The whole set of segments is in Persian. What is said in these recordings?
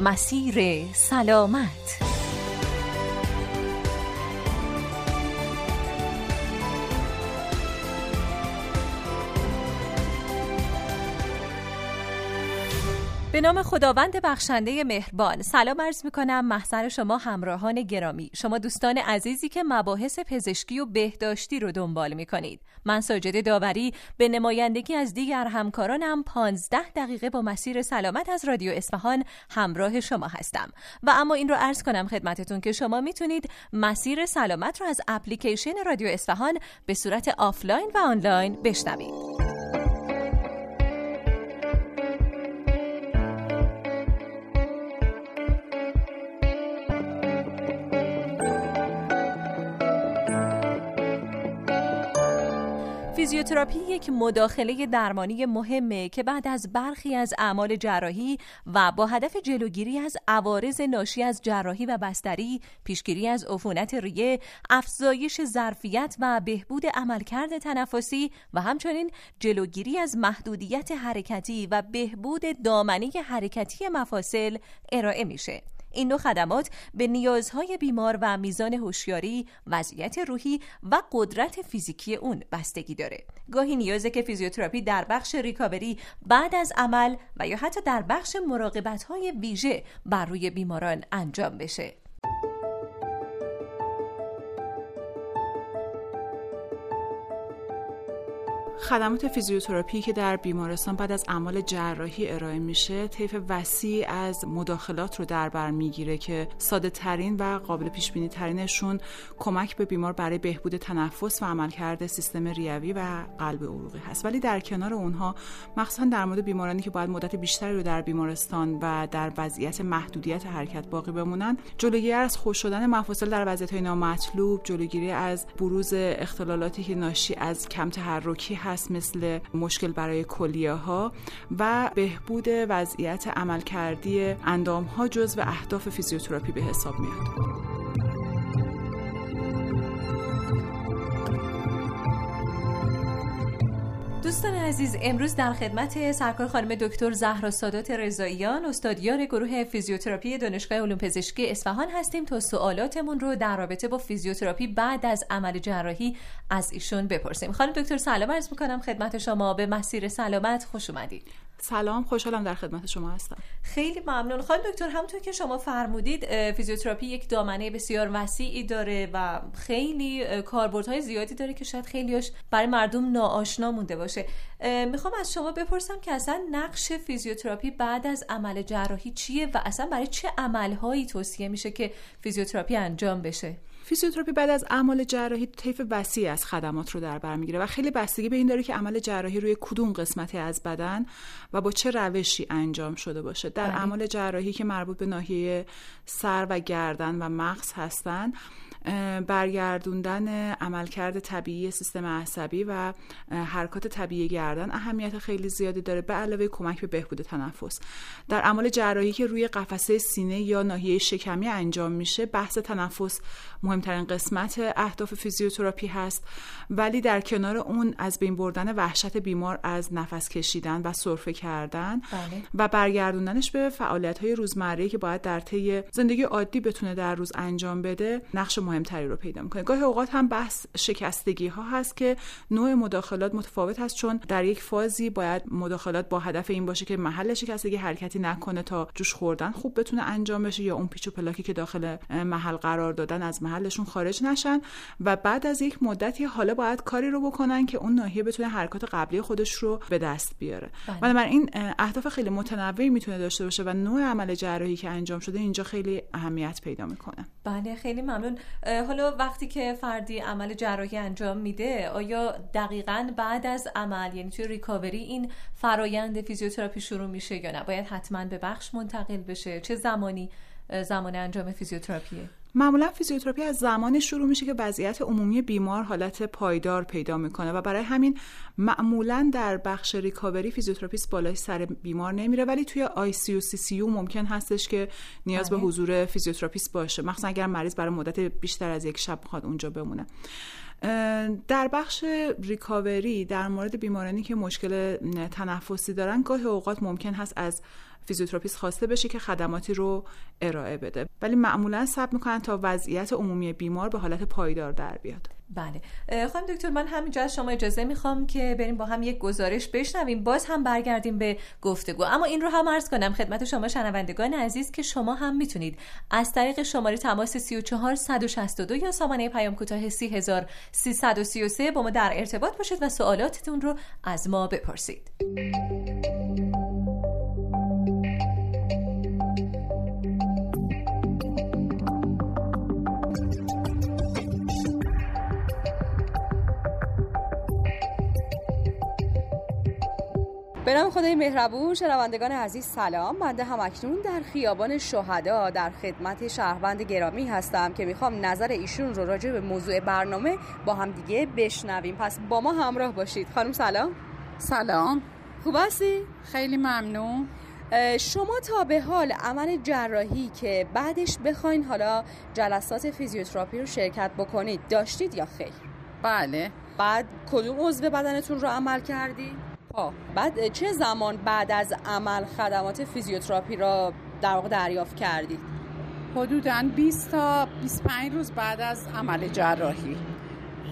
مسیر سلامت. به نام خداوند بخشنده مهربان. سلام عرض می کنم محضر شما همراهان گرامی. شما دوستان عزیزی که مباحث پزشکی و بهداشتی رو دنبال می کنید من ساجد داوری به نمایندگی از دیگر همکارانم 15 دقیقه با مسیر سلامت از رادیو اصفهان همراه شما هستم. و اما این رو عرض کنم خدمتتون که شما می‌تونید مسیر سلامت رو از اپلیکیشن رادیو اصفهان به صورت آفلاین و آنلاین بشنوید. فیزیوتراپی یک مداخله درمانی مهمه که بعد از برخی از اعمال جراحی و با هدف جلوگیری از عوارض ناشی از جراحی و بستری، پیشگیری از عفونت ریه، افزایش ظرفیت و بهبود عملکرد تنفسی و همچنین جلوگیری از محدودیت حرکتی و بهبود دامنه حرکتی مفاصل ارائه میشه. این نوع خدمات به نیازهای بیمار و میزان هوشیاری، وضعیت روحی و قدرت فیزیکی اون بستگی داره. گاهی نیازه که فیزیوتراپی در بخش ریکاوری بعد از عمل و یا حتی در بخش مراقبت های ویژه بر روی بیماران انجام بشه. خدمات فیزیوتراپی که در بیمارستان بعد از اعمال جراحی ارائه میشه طیف وسیع از مداخلات رو در بر می‌گیره که ساده ترین و قابل پیش بینی ترینشون کمک به بیمار برای بهبود تنفس و عملکرد سیستم ریوی و قلب عروقی هست. ولی در کنار اونها مخصوصا در مورد بیمارانی که باید مدت بیشتری رو در بیمارستان و در وضعیت محدودیت حرکت باقی بمونن جلوگیری از خوش شدن مفاصل در وضعیت های نامطلوب جلوگیری از بروز اختلالاتی که ناشی از کم تحرکی هست مثل مشکل برای کلیه ها و بهبود وضعیت عملکردی اندام ها جز و اهداف فیزیوتراپی به حساب میاد. دوستان عزیز امروز در خدمت سرکار خانم دکتر زهرا سادات رضاییان استادیار گروه فیزیوتراپی دانشگاه علوم پزشکی اصفهان هستیم تا سوالاتمون رو در رابطه با فیزیوتراپی بعد از عمل جراحی از ایشون بپرسیم. خانم دکتر سلام عرض می‌کنم. خدمت شما به مسیر سلامت خوش اومدید. سلام خوشحالم در خدمت شما هستم. خیلی ممنون. خانم دکتر همونطور که شما فرمودید فیزیوتراپی یک دامنه بسیار وسیعی داره و خیلی کاربردهای زیادی داره که شاید خیلیش برای مردم ناآشنا مونده باشه. می‌خوام از شما بپرسم که اصلا نقش فیزیوتراپی بعد از عمل جراحی چیه و اصلا برای چه عملهایی توصیه میشه که فیزیوتراپی انجام بشه؟ فیزیوتراپی بعد از اعمال جراحی طیف وسیع از خدمات رو در بر می‌گیره و خیلی بستگی به این داره که عمل جراحی روی کدوم قسمتی از بدن و با چه روشی انجام شده باشه در بله. اعمال جراحی که مربوط به ناحیه سر و گردن و مغز هستند برگردوندن عملکرد طبیعی سیستم عصبی و حرکات طبیعی گردن اهمیت خیلی زیادی داره به علاوه کمک به بهبود تنفس در عمل جراحی که روی قفسه سینه یا ناحیه شکمی انجام میشه بحث تنفس مهمترین قسمت اهداف فیزیوتراپی هست ولی در کنار اون از بین بردن وحشت بیمار از نفس کشیدن و سرفه کردن بله. و برگردوندنش به فعالیت های روزمره که باید در طی زندگی عادی بتونه در روز انجام بده نقش مهمتری رو پیدا می‌کنه. گاهی اوقات هم بحث شکستگی ها هست که نوع مداخلات متفاوت هست چون در یک فازی باید مداخلات با هدف این باشه که محل شکستگی حرکتی نکنه تا جوش خوردن خوب بتونه انجام بشه یا اون پیچ و پلاکی که داخل محل قرار دادن از محلشون خارج نشن. و بعد از یک مدتی حالا باید کاری رو بکنن که اون ناحیه بتونه حرکات قبلی خودش رو به دست بیاره. بله. این اهداف خیلی متنوعی می‌تونه داشته باشه و نوع عمل جراحی که انجام شده اینجا خیلی اهمیت پیدا می‌کنه. بله خیلی ممنون. حالا وقتی که فردی عمل جراحی انجام میده آیا دقیقا بعد از عمل یعنی توی ریکاوری این فرایند فیزیوتراپی شروع میشه یا نه؟ باید حتما به بخش منتقل بشه. چه زمانی زمان انجام فیزیوتراپیه؟ معمولا فیزیوتراپی از زمان شروع میشه که وضعیت عمومی بیمار حالت پایدار پیدا می‌کنه و برای همین معمولا در بخش ریکاوری فیزیوتراپیست بالای سر بیمار نمیره ولی توی آی سی و سی سی ممکن هستش که نیاز به بله. حضور فیزیوتراپیست باشه مخصوصا اگر مریض برای مدت بیشتر از یک شب می‌خواد اونجا بمونه در بخش ریکاوری در مورد بیمارانی که مشکل تنفسی دارن گاهی اوقات ممکن هست از فیزیوتراپیست خواسته بشه که خدماتی رو ارائه بده. ولی معمولا صبر می‌کنن تا وضعیت عمومی بیمار به حالت پایدار در بیاد. بله. خانم دکتر من همینجا از شما اجازه می‌خوام که بریم با هم یک گزارش بشنویم. باز هم برگردیم به گفتگو. اما این رو هم عرض کنم خدمت شما شنوندگان عزیز که شما هم می‌تونید از طریق شماره تماس 34 162 یا سامانه پیام کوتاه 30333 با ما در ارتباط باشید و سوالاتتون رو از ما بپرسید. نام خدای مهربون شنوندگان عزیز سلام. بنده هم اکنون در خیابان شهدا در خدمت شهروند گرامی هستم که می‌خوام نظر ایشون رو راجع به موضوع برنامه با هم دیگه بشنویم. پس با ما همراه باشید. خانم سلام. سلام. خوب هستی؟ خیلی ممنون. شما تا به حال عمل جراحی که بعدش بخواین حالا جلسات فیزیوتراپی رو شرکت بکنید داشتید یا خیر؟ بله. بعد کدوم عضو بدنتون رو عمل کردی؟ بعد چه زمان بعد از عمل خدمات فیزیوتراپی را در واقع دریافت کردید؟ حدودا 20 تا 25 روز بعد از عمل جراحی.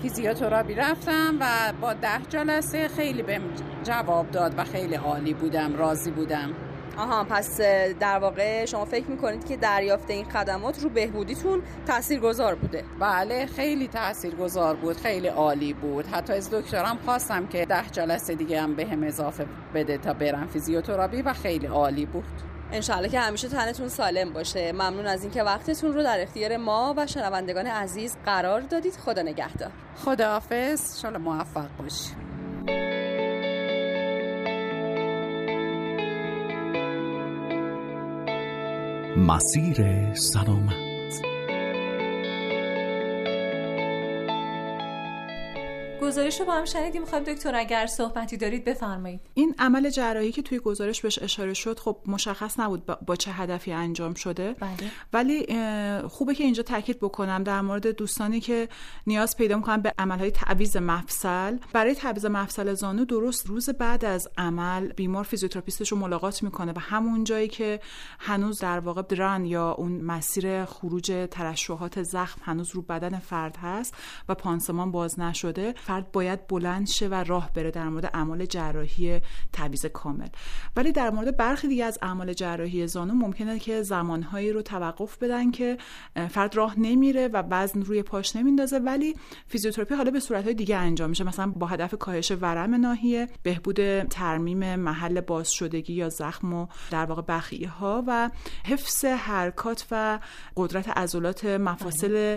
فیزیوتراپی رفتم و با ده جلسه خیلی بهم جواب داد و خیلی عالی بودم راضی بودم. آها پس در واقع شما فکر می‌کنید که دریافت این خدمات رو بهبودیتون تاثیرگذار بوده؟ بله خیلی تاثیرگذار بود خیلی عالی بود. حتی از دکترم خواستم که ده جلسه دیگه هم به هم اضافه بده تا برم فیزیوتراپی و خیلی عالی بود. انشالله که همیشه تنتون سالم باشه. ممنون از اینکه وقتتون رو در اختیار ما و شنوندگان عزیز قرار دادید. خدا نگهدار. خداحافظ. شاء موفق باشید. مسیر سلامت. گزارش رو با هم شنیدیم. می‌خوایم دکتر اگر صحبتی دارید بفرمایید. این عمل جراحی که توی گزارش بهش اشاره شد خب مشخص نبود با چه هدفی انجام شده. بله. ولی خوبه که اینجا تاکید بکنم در مورد دوستانی که نیاز پیدا می‌کنن به عملهای تعویض مفصل. برای تعویض مفصل زانو درست روز بعد از عمل بیمار فیزیوتراپیستش رو ملاقات می‌کنه و همون جایی که هنوز در واقع درن یا اون مسیر خروج ترشحات زخم هنوز رو بدن فرد هست و پانسمان باز نشده فرد باید بلند شه و راه بره در مورد اعمال جراحی تعویض کامل. ولی در مورد برخی دیگه از اعمال جراحی زانو ممکنه که زمانهایی رو توقف بدن که فرد راه نمیره و وزن روی پاش نمیندازه ولی فیزیوتراپی حالا به صورتهای دیگه انجام میشه. مثلا با هدف کاهش ورم ناحیه بهبود ترمیم محل باز شدگی یا زخم و در واقع بخیه ها و حفظ حرکات و قدرت عضلات مفاصل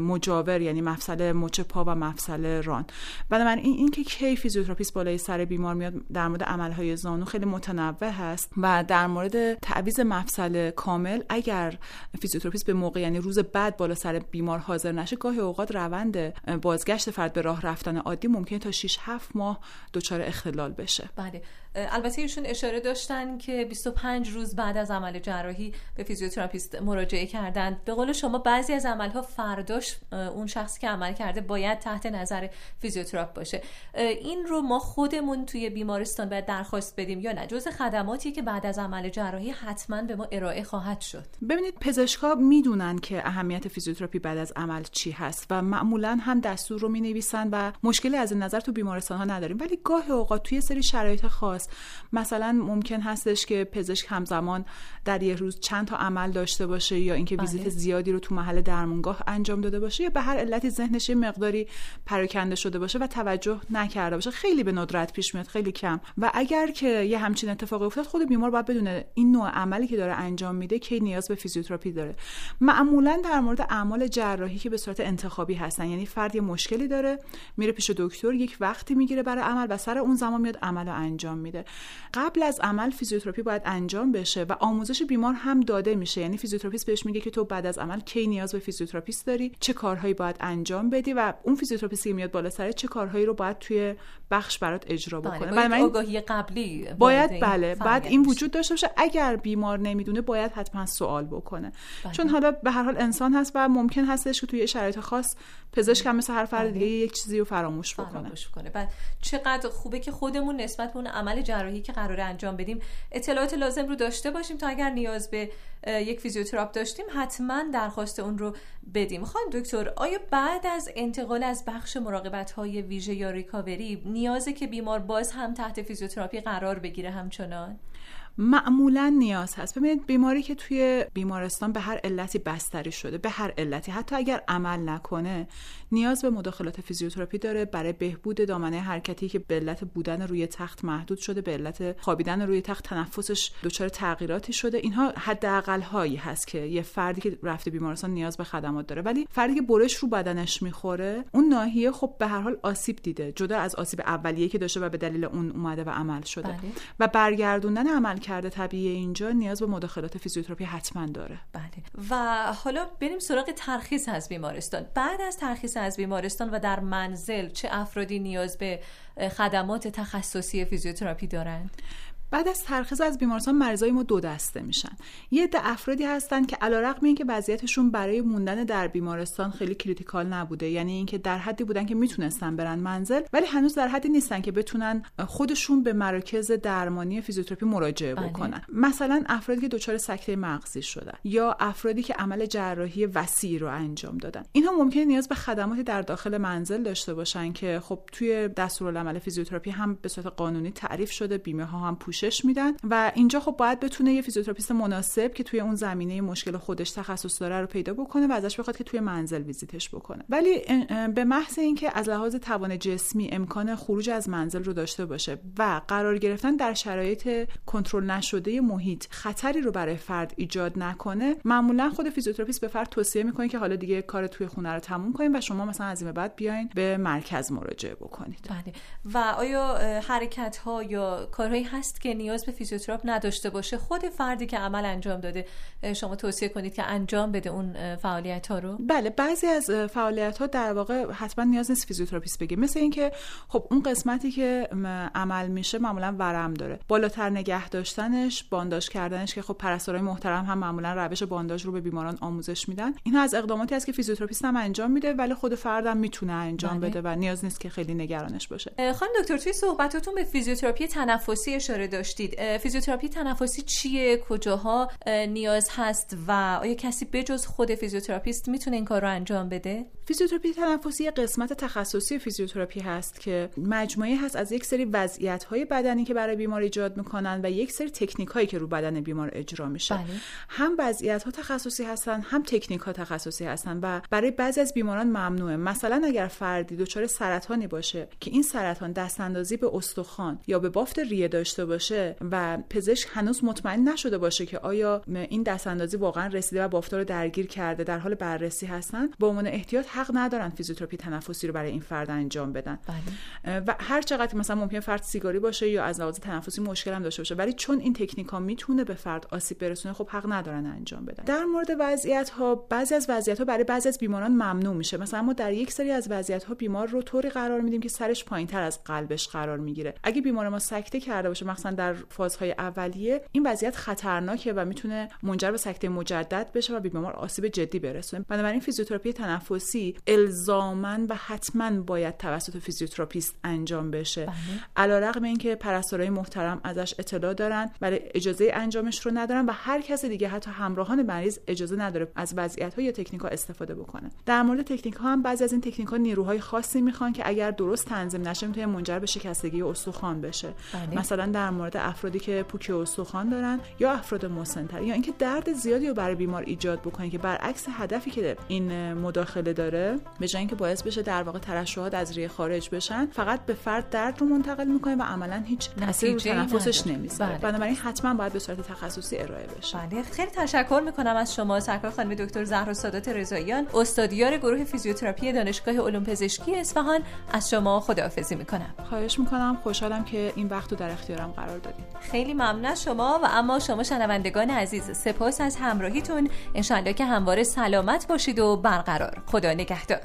مجاور یعنی مفصل مچ پا و مفصل ران. بنابراین این اینکه کی فیزیوتراپیست بالای سر بیمار میاد در مورد عملهای زانو خیلی متنوع هست و در مورد تعویض مفصل کامل اگر فیزیوتراپیست به موقع یعنی روز بعد بالا سر بیمار حاضر نشه گاهی اوقات روند بازگشت فرد به راه رفتن عادی ممکنه تا 6 7 ماه دچار اختلال بشه. بله. البته ایشون اشاره داشتن که 25 روز بعد از عمل جراحی به فیزیوتراپیست مراجعه کردن به قول شما بعضی از عملها فرداش اون شخصی که عمل کرده باید تحت نظر فیزیوتراپ باشه. این رو ما خودمون توی بیمارستان باید درخواست بدیم یا نه؟ جزء خدماتی که بعد از عمل جراحی حتما به ما ارائه خواهد شد. ببینید پزشکا می‌دونن که اهمیت فیزیوتراپی بعد از عمل چی هست و معمولا هم دستور رو می‌نویسن و مشکلی از این نظر تو بیمارستان ها نداریم. ولی گاه اوقات تو یه سری شرایط خاص مثلا ممکن هستش که پزشک همزمان در یه روز چند تا عمل داشته باشه یا اینکه بله. ویزیت زیادی رو تو محل درمانگاه انجام داده باشه یا به هر علتی ذهنش مقداری پراکنده شده باشه و توجه نکرده باشه. خیلی به ندرت پیش میاد خیلی کم. و اگر که یه همچین اتفاقی افتاد خود بیمار باید بدونه این نوع عملی که داره انجام میده کی نیاز به فیزیوتراپی داره. معمولا در مورد اعمال جراحی که به صورت انتخابی هستن یعنی فرد یه مشکلی داره میره پیش دکتر یک وقتی می‌گیره برای عمل و سر اون زمان میاد عمل رو انجام میده. میده. قبل از عمل فیزیوتراپی باید انجام بشه و آموزش بیمار هم داده میشه. یعنی فیزیوتراپیست بهش میگه که تو بعد از عمل کی نیاز به فیزیوتراپیست داری؟ چه کارهایی باید انجام بدی؟ و اون فیزیوتراپیستی که میاد بالا سر چه کارهایی رو باید توی بخش برات اجرا بله، بکنه؟ باید من آگاهی قبلی باید وارد بله بعد این. وجود داشته باشه. اگر بیمار نمی‌دونه باید حتما سوال بکنه. بله. چون حالا به هر حال انسان هست و ممکن هستش که توی شرایط خاص پزشک هم مثل هر فرد بله. دیگه یک چیزی رو فراموش بکنه. فراموش کنه. بعد چقدر خوبه که خودمون نسبت به اون عمل جراحی که قراره انجام بدیم اطلاعات لازم رو داشته باشیم تا اگر نیاز به یک فیزیوتراپ داشتیم حتما درخواست اون رو بدیم. خانم دکتر آیا بعد از انتقال از بخش مراقبت های ویژه یا ریکاوری نیازه که بیمار باز هم تحت فیزیوتراپی قرار بگیره همچنان؟ معمولا نیاز هست. ببینید بیماری که توی بیمارستان به هر علتی بستری شده به هر علتی حتی اگر عمل نکنه نیاز به مداخلات فیزیوتراپی داره برای بهبود دامنه حرکتی که به علت بودن روی تخت محدود شده به علت خوابیدن روی تخت تنفسش دچار تغییراتی شده. اینها حداقل هایی هست که یه فردی که رفته بیمارستان نیاز به خدمات داره. ولی فردی که برش رو بدنش می‌خوره اون ناحیه خب به هر حال آسیب دیده جدا از آسیب اولیه که داشته و به دلیل اون اومده و عمل شده. بله. و برگردوندن عملکرد طبیعی اینجا نیاز به مداخلات فیزیوتراپی حتما داره. بله. و حالا بریم سراغ ترخیص از بیمارستان. بعد از ترخیص از بیمارستان و در منزل چه افرادی نیاز به خدمات تخصصی فیزیوتراپی دارند؟ بعد از ترخیص از بیمارستان مریضای ما دو دسته میشن. یه عده افرادی هستن که علیرغم اینکه وضعیتشون برای موندن در بیمارستان خیلی critical نبوده. یعنی اینکه در حدی بودن که می‌تونستن برن منزل ولی هنوز در حدی نیستن که بتونن خودشون به مراکز درمانی فیزیوتراپی مراجعه بله. بکنن. مثلا افرادی که دچار سکته مغزی شدن یا افرادی که عمل جراحی وسیع رو انجام دادن. اینها ممکنه نیاز به خدماتی در داخل منزل داشته باشن که خب توی دستورالعمل فیزیوتراپی هم به صورت قانونی تعریف شده بیمه ها هم پوشش میدن و اینجا خب باید بتونه یه فیزیوتراپیست مناسب که توی اون زمینه مشکل خودش تخصص داره رو پیدا بکنه و ازش بخواد که توی منزل ویزیتش بکنه. ولی به محض اینکه از لحاظ توان جسمی امکان خروج از منزل رو داشته باشه و قرار گرفتن در شرایط کنترل نشده محیط خطری رو برای فرد ایجاد نکنه معمولا خود فیزیوتراپیست به فرد توصیه می‌کنه که حالا دیگه کار توی خونه رو تموم کنیم و شما مثلا از این بعد بیاین به مرکز مراجعه بکنید. بله. و آیا حرکت ها یا کارهایی هست که نیاز به فیزیوتراپ نداشته باشه. خود فردی که عمل انجام داده شما توصیه کنید که انجام بده اون فعالیت ها رو؟ بله بعضی از فعالیت ها در واقع حتما نیاز نیست فیزیوتراپیست بگه. مثل اینکه خب اون قسمتی که عمل میشه معمولا ورم داره. بالاتر نگه داشتنش بانداژ کردنش که خب پرستارای محترم هم معمولا روش بانداژ رو به بیماران آموزش میدن. این از اقداماتی است که فیزیوتراپیست هم انجام میده ولی خود فردم می‌تونه انجام بله. بده و نیاز نیست که خیلی نگرانش باشه. خانم دکتر توی صحبتاتون به فیزیوتراپی تنفسی اشاره داشتید. فیزیوتراپی تنفسی چیه؟ کجاها؟ اه، نیاز هست و آیا کسی بجز خود فیزیوتراپیست می‌تونه این کار رو انجام بده؟ فیزیوتراپی تنفسی قسمت تخصصی فیزیوتراپی هست که مجموعه هست از یک سری وضعیت های بدنی که برای بیمار ایجاد می‌کنن و یک سری تکنیک هایی که رو بدن بیمار اجرا میشه. بله. هم وضعیت ها تخصصی هستن هم تکنیک ها تخصصی هستن و برای بعضی از بیماران ممنوعه. مثلا اگر فردی دچار سرطانی باشه که این سرطان دست اندازی به استخوان یا به بافت ریه داشته باشه و پزشک هنوز مطمئن نشده باشه که آیا این دست اندازی واقعا رسیده و بافتا رو درگیر کرده در حال بررسی هستن. با عنوان احتیاط حق ندارن فیزیوتراپی تنفسی رو برای این فرد انجام بدن. بله. و هر چقدر مثلا ممکنه فرد سیگاری باشه یا از لحاظ تنفسی مشکل هم داشته باشه ولی چون این تکنیک ها می‌تونه به فرد آسیب برسونه خب حق ندارن انجام بدن. در مورد وضعیت ها بعضی از وضعیت ها برای بعضی از بیماران ممنوع میشه. مثلا ما در یک سری از وضعیت ها بیمار رو طوری قرار میدیم که سرش پایینتر از قلبش قرار می‌گیره. اگه بیمار ما سکته کرده باشه مثلا در فازهای اولیه این وضعیت خطرناکه و می‌تونه منجر به سکته مجدد بشه و به بیمار آسیب جدی برسونه بنابراین فیزیوتراپی تنفسی الزاما و حتما باید توسط فیزیوتراپیست انجام بشه بله. علیرغم اینکه پرستارای محترم ازش اطلاع دارن ولی اجازه انجامش رو ندارن و هر کس دیگه حتی همراهان مریض اجازه نداره از وضعیت ها یا تکنیک ها استفاده بکنه در مورد تکنیک ها هم بعضی از این تکنیک ها نیروهای خاصی می‌خوان که اگر درست تنظیم نشه می‌تونه منجر به شکستگی استخوان بشه بله. مثلا در مورد افرادی که پوکی استخوان دارن یا افراد مسنتر یا اینکه درد زیادی رو برای بیمار ایجاد بکنه که برعکس هدفی که این مداخله داره به جای اینکه باعث بشه در واقع ترشحات از ریه خارج بشن فقط به فرد درد رو منتقل می‌کنه و عملا هیچ تاثیری رو تنفسش نمی‌ذاره. بله. بنابراین حتما باید به صورت تخصصی ارائه بشه. بله. خیلی تشکر می‌کنم از شما سرکار خانم دکتر زهرا سادات رضاییان استادیار گروه فیزیوتراپی دانشگاه علوم پزشکی اصفهان. از شما خداحافظی می‌کنم. خواهش می‌کنم. خوشحالم که این وقت رو در اختیارم قرار دادید خیلی ممنون شما و اما شما شنوندگان عزیز سپاس از همراهیتون. انشالله که همواره سلامت باشید و برقرار. خدا نگهدار.